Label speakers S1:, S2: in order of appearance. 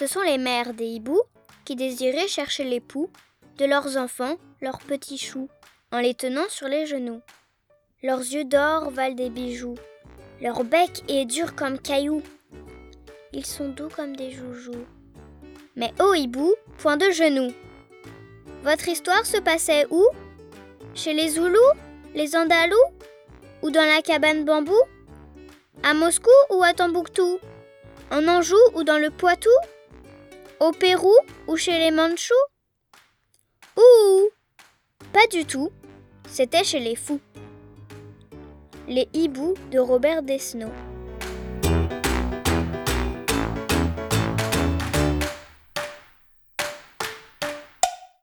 S1: Ce sont les mères des hiboux qui désiraient chercher l'époux de leurs enfants, leurs petits choux, en les tenant sur les genoux. Leurs yeux d'or valent des bijoux, leur bec est dur comme caillou. Ils sont doux comme des joujoux. Mais ô hibou, point de genoux. Votre histoire se passait où? Chez les Zoulous Les Andalous Ou dans la cabane bambou? À Moscou ou à Tombouctou? En Anjou ou dans le Poitou? Au Pérou ou chez les Mandchous Ouh Pas du tout. C'était chez les fous. Les hiboux de Robert Desnos.